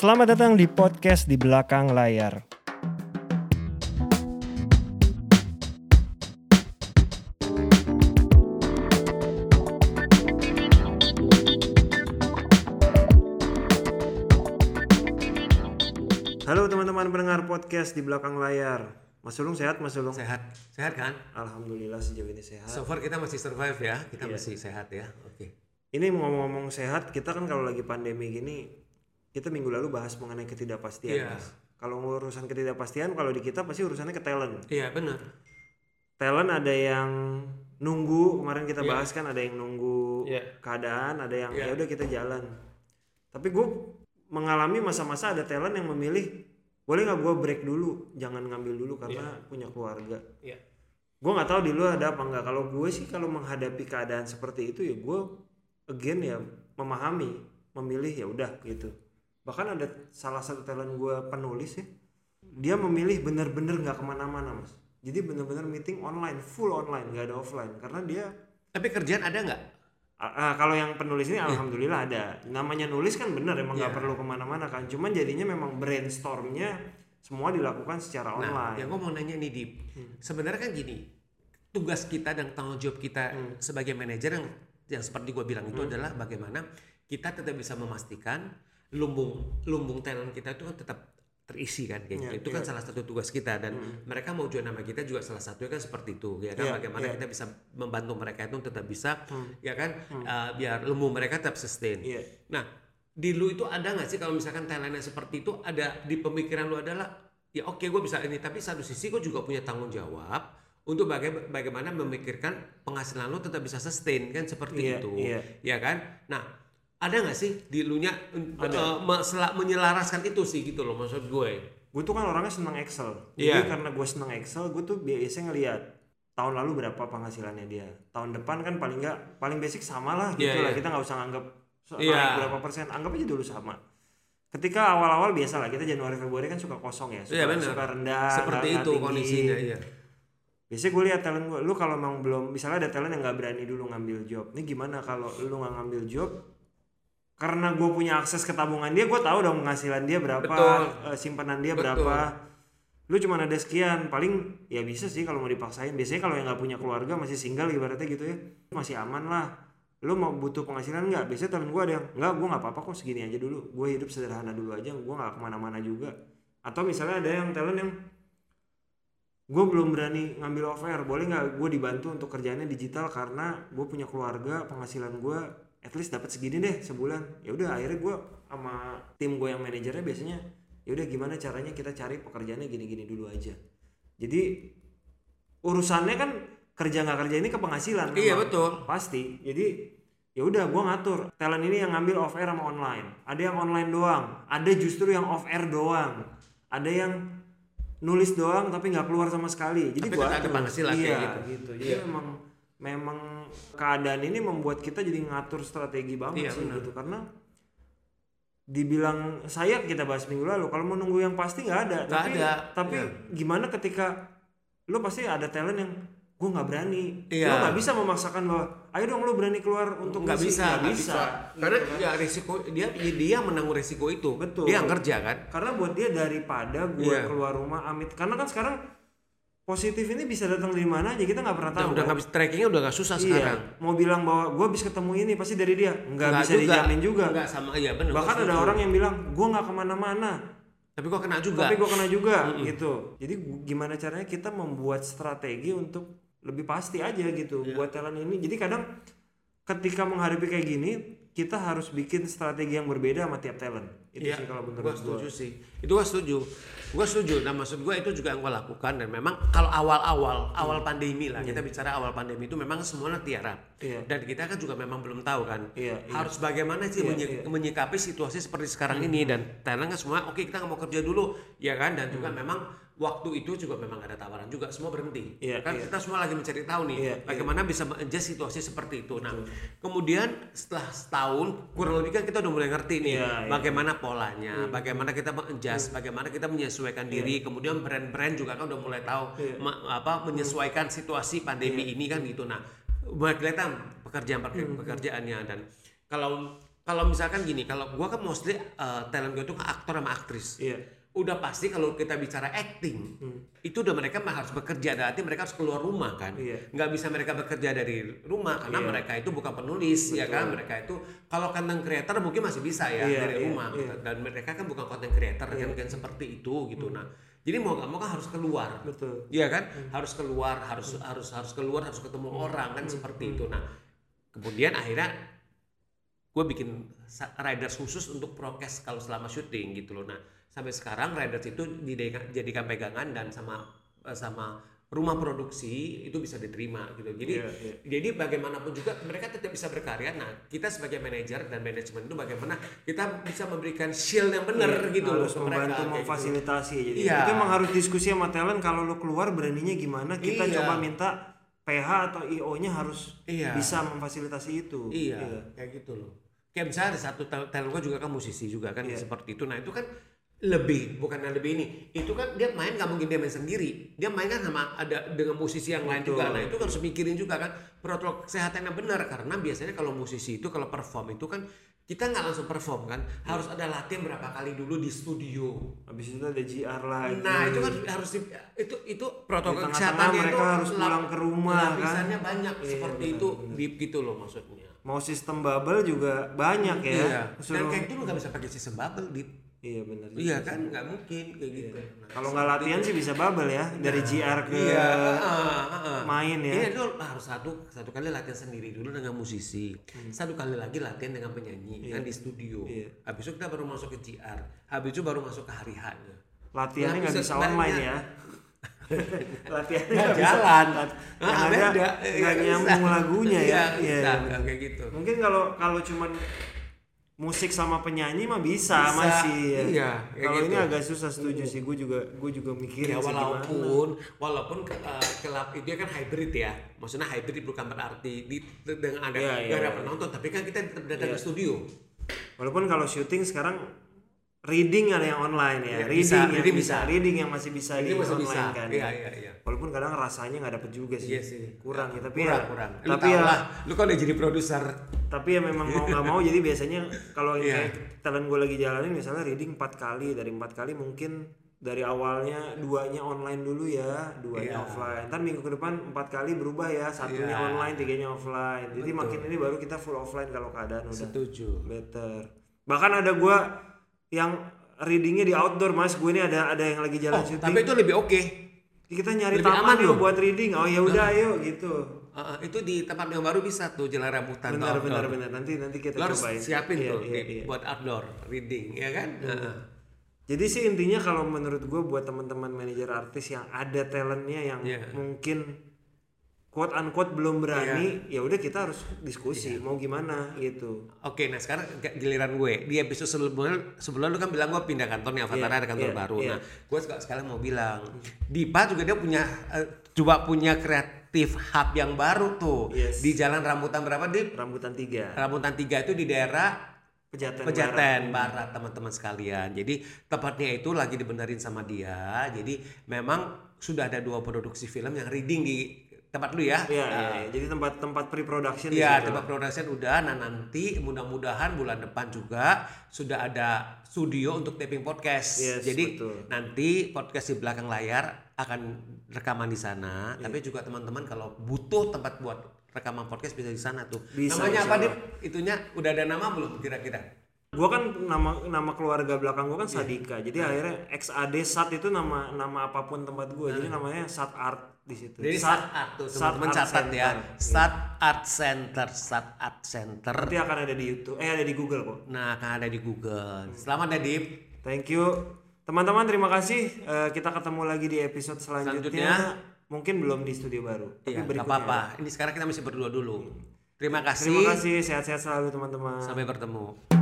Selamat datang di podcast di belakang layar. Halo teman-teman pendengar podcast di belakang layar. Mas Sulung sehat, Mas Sulung? Sehat, sehat kan? Alhamdulillah sejauh ini sehat. So far kita masih survive ya, kita Iya. masih sehat ya. Oke. Ini ngomong-ngomong sehat, kita kan kalau lagi pandemi gini, kita minggu lalu bahas mengenai ketidakpastian, Iya. Mas. Kalau urusan ketidakpastian, kalau di kita pasti urusannya ke talent. Iya benar. Talent ada yang nunggu, kemarin kita Iya. bahas kan ada yang nunggu Iya. keadaan, ada yang Iya. ya udah kita jalan. Tapi gue mengalami masa-masa ada talent yang memilih, boleh nggak gue break dulu, jangan ngambil dulu karena punya keluarga. Iya. Gue nggak tahu di lu ada apa nggak. Kalau gue sih kalau menghadapi keadaan seperti itu ya gue again ya memahami, memilih ya udah gitu. Bahkan ada salah satu talent gue penulis ya, dia memilih bener-bener nggak ke mana-mana mas. Jadi bener-bener meeting online, full online, nggak ada offline. Karena dia, Tapi kerjaan ada nggak? ah, kalau yang penulis ini alhamdulillah ada. Namanya nulis kan bener, emang nggak Iya. perlu ke mana-mana kan. Cuman jadinya memang brainstormnya semua dilakukan secara Nah, online. yang gue mau nanya nih Dip. Sebenarnya kan gini, tugas kita dan tanggung jawab kita sebagai manajer yang yang seperti gue bilang itu adalah bagaimana kita tetap bisa memastikan lumbung lumbung talent kita itu kan tetap terisi kan kayak gitu. Iya, itu kan salah satu tugas kita dan mereka mau jual nama kita juga salah satunya kan seperti itu ya kan? Iya, bagaimana iya. kita bisa membantu mereka itu tetap bisa ya kan? Uh, biar lumbung mereka tetap sustain. Iya. Nah, di lu itu ada nggak sih kalau misalkan talentnya seperti itu ada di pemikiran lu adalah ya oke gue bisa ini tapi satu sisi gue juga punya tanggung jawab untuk baga- bagaimana memikirkan penghasilan lu tetap bisa sustain kan? Seperti Iya, itu iya. ya kan? Nah ada nggak sih di lu nya sela- menyelaraskan itu sih gitu loh maksud gue gue tuh kan orangnya seneng Excel Iya. jadi karena gue seneng Excel gue tuh biasanya ngeliat tahun lalu berapa penghasilannya dia tahun depan kan paling nggak paling basic sama lah gitu Iya, lah iya. kita nggak usah nganggap Iya. naik berapa persen anggap aja dulu sama ketika awal-awal biasa lah kita Januari Februari kan suka kosong ya suka, Iya, benar. suka rendah seperti nggak- itu tinggi. kondisinya iya biasanya gue lihat talent gue lu kalau memang belum misalnya ada talent yang nggak berani dulu ngambil job ini gimana kalau lu nggak ngambil job karena gue punya akses ke tabungan dia gue tahu dong penghasilan dia berapa Betul. eh, simpanan dia Betul. berapa. Lu cuma ada sekian paling ya bisa sih kalau mau dipaksain. Biasanya kalau yang nggak punya keluarga masih single ibaratnya gitu ya masih aman lah. Lu mau butuh penghasilan nggak? Biasanya talent gue ada yang nggak gue nggak apa-apa kok segini aja dulu. Gue hidup sederhana dulu aja gue nggak ke mana-mana juga. Atau misalnya ada yang talent yang gue belum berani ngambil offer boleh nggak gue dibantu untuk kerjaannya digital karena gue punya keluarga penghasilan gue at least dapat segini deh sebulan. Ya udah akhirnya gue sama tim gue yang manajernya biasanya ya udah gimana caranya kita cari pekerjaannya gini-gini dulu aja. Jadi urusannya kan kerja nggak kerja ini ke penghasilan Iya, betul. pasti. Jadi ya udah gue ngatur. Talent ini yang ngambil off air sama online. Ada yang online doang ada justru yang off air doang. Ada yang nulis doang tapi nggak keluar sama sekali. Jadi tetap ada penghasilan iya, kayak gitu. gitu. Jadi Iya. memang memang keadaan ini membuat kita jadi ngatur strategi banget Iya, sih gitu karena dibilang saya kita bahas minggu lalu kalau mau nunggu yang pasti nggak ada Nggak tapi ada, tapi iya. gimana ketika lu pasti ada talent yang gue nggak berani Iya. lu nggak bisa memaksakan bahwa ayo dong lu berani keluar untuk nggak ngisi." bisa nggak bisa, bisa Gitu karena kan. ya risiko dia dia menanggung risiko itu Betul. dia yang kerja kan karena buat dia daripada gue Iya. keluar rumah amit karena kan sekarang positif ini bisa datang dari mana aja kita nggak pernah Udah- tahu. udah kan? nggak bisa trackingnya udah nggak susah iya sekarang. mau bilang bahwa gue bisa ketemu ini pasti dari dia. Nggak bisa dijamin juga. Nggak sama iya benar bahkan ada orang yang bilang gue nggak ke mana-mana. Tapi kok kena juga. Tapi gue kena juga gitu. Jadi gimana caranya kita membuat strategi untuk lebih pasti aja gitu Iya. buat talent ini. Jadi kadang ketika menghadapi kayak gini kita harus bikin strategi yang berbeda sama tiap talent. Itu Iya, sih kalau menurut gue setuju sih. Itu gue setuju. Gue setuju. Nah maksud gue itu juga yang gue lakukan dan memang kalau awal-awal awal pandemi lah kita bicara awal pandemi itu memang semuanya tiara. Iya. dan kita kan juga memang belum tahu kan Iya, iya. harus bagaimana sih Iya, menyi- iya. menyikapi situasi seperti sekarang ini dan Thailand kan semua oke kita nggak mau kerja dulu ya kan? Dan juga memang waktu itu juga memang ada tawaran juga semua berhenti Iya, kan iya. kita semua lagi mencari tahu nih Iya, bagaimana bisa mengadjust situasi seperti itu nah kemudian setelah setahun kurang lebih kan kita udah mulai ngerti nih Iya, iya. bagaimana polanya, bagaimana kita mengadjust, bagaimana kita menyesuaikan diri, kemudian brand-brand juga kan udah mulai tahu Iya. ma- apa menyesuaikan situasi pandemi ini kan gitu. Nah, mulai kelihatan pekerjaan pekerjaannya dan kalau kalau misalkan gini, kalau gua kan mostly uh, talent gue tuh aktor sama aktris. Iya. Udah pasti kalau kita bicara acting, itu udah mereka mah harus bekerja, berarti mereka harus keluar rumah kan. Iya. Nggak bisa mereka bekerja dari rumah karena mereka itu bukan penulis ya kan. Mereka itu kalau content creator mungkin masih bisa ya Iya, dari iya, rumah iya. dan mereka kan bukan content creator kan kan seperti itu gitu. Nah, jadi mau nggak mau kan harus keluar. Betul. Iya kan? Harus keluar, harus harus harus keluar, harus ketemu orang kan seperti itu. Nah, kemudian akhirnya gue bikin riders khusus untuk prokes kalau selama syuting gitu loh. Nah, sampai sekarang riders itu dijadikan pegangan dan sama eh, sama rumah produksi itu bisa diterima gitu. Jadi Iya, iya. jadi bagaimanapun juga mereka tetap bisa berkarya. Nah, kita sebagai manajer dan manajemen itu bagaimana kita bisa memberikan shield yang benar gitu loh harus mereka, membantu kayak gitu. memfasilitasi jadi Iya. itu emang harus diskusi sama talent kalau lu keluar beraninya gimana kita Iya. coba minta PH atau IO nya harus Iya. bisa memfasilitasi itu Iya, kayak gitu loh. Kayak misalnya ada satu talent gue juga kan musisi juga kan Iya. seperti itu. Nah itu kan lebih bukan yang lebih ini. Itu kan dia main nggak mungkin dia main sendiri. Dia main kan sama ada dengan musisi yang lain Betul. juga. Nah itu kan harus mikirin juga kan protokol kesehatan yang benar karena biasanya kalau musisi itu kalau perform itu kan kita nggak langsung perform kan harus ada latihan berapa kali dulu di studio. habis itu ada GR lagi Nah itu kan harus di- itu itu protokol Di kesehatannya mereka itu harus pulang ke rumah, kan? lapisannya banyak Iya, seperti benar, itu benar. deep gitu loh maksudnya. mau sistem bubble juga banyak ya Iya. Dan kayak gitu lu gak bisa pakai sistem bubble di iya benar Iya kan nggak mungkin kayak gitu. Nah, kalau nggak latihan sih bisa bubble ya dari GR ke Iya, main ya Iya itu harus satu satu kali latihan sendiri dulu dengan musisi, satu kali lagi latihan dengan penyanyi kan di studio. Iya. Habis itu kita baru masuk ke GR, habis itu baru masuk ke hari H. latihannya nggak bisa online ya latihannya Nggak jalan. Yang Ah, ada beda. nggak nyambung lagunya ya Iya, Iya. nggak kayak gitu. mungkin kalau kalau cuman musik sama penyanyi mah bisa, Bisa, masih ya. iya, kalau ini gitu. agak susah setuju sih gue juga gue juga mikirin Ya walaupun walaupun ke- eh, kelab itu kan hybrid ya, maksudnya hybrid bukan berarti di, dengan ada nggak ada iya. penonton, tapi kan kita tetap datang ke studio. walaupun kalau syuting sekarang reading ada yang online ya, Iya, reading bisa, yang reading bisa, bisa. reading yang masih bisa Ini di masih online bisa. kan Iya ya. iya iya. walaupun kadang rasanya nggak dapet juga sih, Iya sih. kurang ya tapi kurang ya kurang. Lu tapi ya lah, lu kan udah jadi produser. tapi ya memang mau nggak mau jadi biasanya kalau Iya. kayak talent gue lagi jalanin misalnya reading empat kali dari empat kali mungkin dari awalnya duanya online dulu ya duanya Iya. offline ntar minggu ke depan empat kali berubah ya satunya Iya. online tiganya offline jadi makin ini baru kita full offline kalau keadaan udah Setuju. better bahkan ada gua yang readingnya di outdoor mas gue ini ada ada yang lagi jalan Oh, syuting tapi itu lebih oke. kita nyari lebih taman aman yuk buat reading oh ya udah ayo gitu Uh, uh, itu di tempat yang baru bisa tuh jalan rambutan benar outdoor. benar benar nanti nanti kita harus cobain siapin Iya, tuh iya, iya. buat outdoor reading ya kan? Heeh. Jadi sih intinya kalau menurut gue buat teman-teman manajer artis yang ada talentnya yang Iya. mungkin quote unquote belum berani, ya udah kita harus diskusi Iya. mau gimana gitu. Oke, nah sekarang giliran gue di episode sebelumnya sebelumnya lu kan bilang gue pindah kantor nih Avatar Iya, ada kantor iya, baru. iya. Nah, gue sek- sekarang mau bilang Dipa juga dia punya eh, coba punya kreatif hub yang baru tuh Yes. di Jalan Rambutan berapa di Rambutan tiga, Rambutan 3 itu di daerah Pejaten, Pejaten Barat teman-teman sekalian. Jadi tempatnya itu lagi dibenerin sama dia. Jadi memang sudah ada dua produksi film yang reading di tempat lu ya. Iya, iya, iya. jadi tempat-tempat pre-production Iya, situ. tempat production udah. Nah nanti mudah-mudahan bulan depan juga sudah ada studio untuk taping podcast. Yes, Jadi betul. nanti podcast di belakang layar akan rekaman di sana. Iya. Tapi juga teman-teman kalau butuh tempat buat rekaman podcast bisa di sana tuh. Bisa, Namanya insya apa. Dip? Itunya udah ada nama belum kira-kira? Gua kan nama nama keluarga belakang gua kan Iya. Sadika. Jadi akhirnya XAD Sat itu nama nama apa pun tempat gua. Jadi namanya Sat Art di situ. Jadi Sat Art tuh Sat teman-teman Art catat ya. Center. Sat Art Center, Sat Art Center. Nanti akan ada di YouTube. Eh ada di Google kok. Nah, akan ada di Google. Selamat ya Dip. Thank you. Teman-teman terima kasih. Eh, kita ketemu lagi di episode selanjutnya. Selanjutnya. Mungkin belum di studio baru. Tapi Iya, berikutnya. apa-apa. Ini sekarang kita masih berdua dulu. Terima kasih. Terima kasih. Sehat-sehat selalu teman-teman. Sampai bertemu.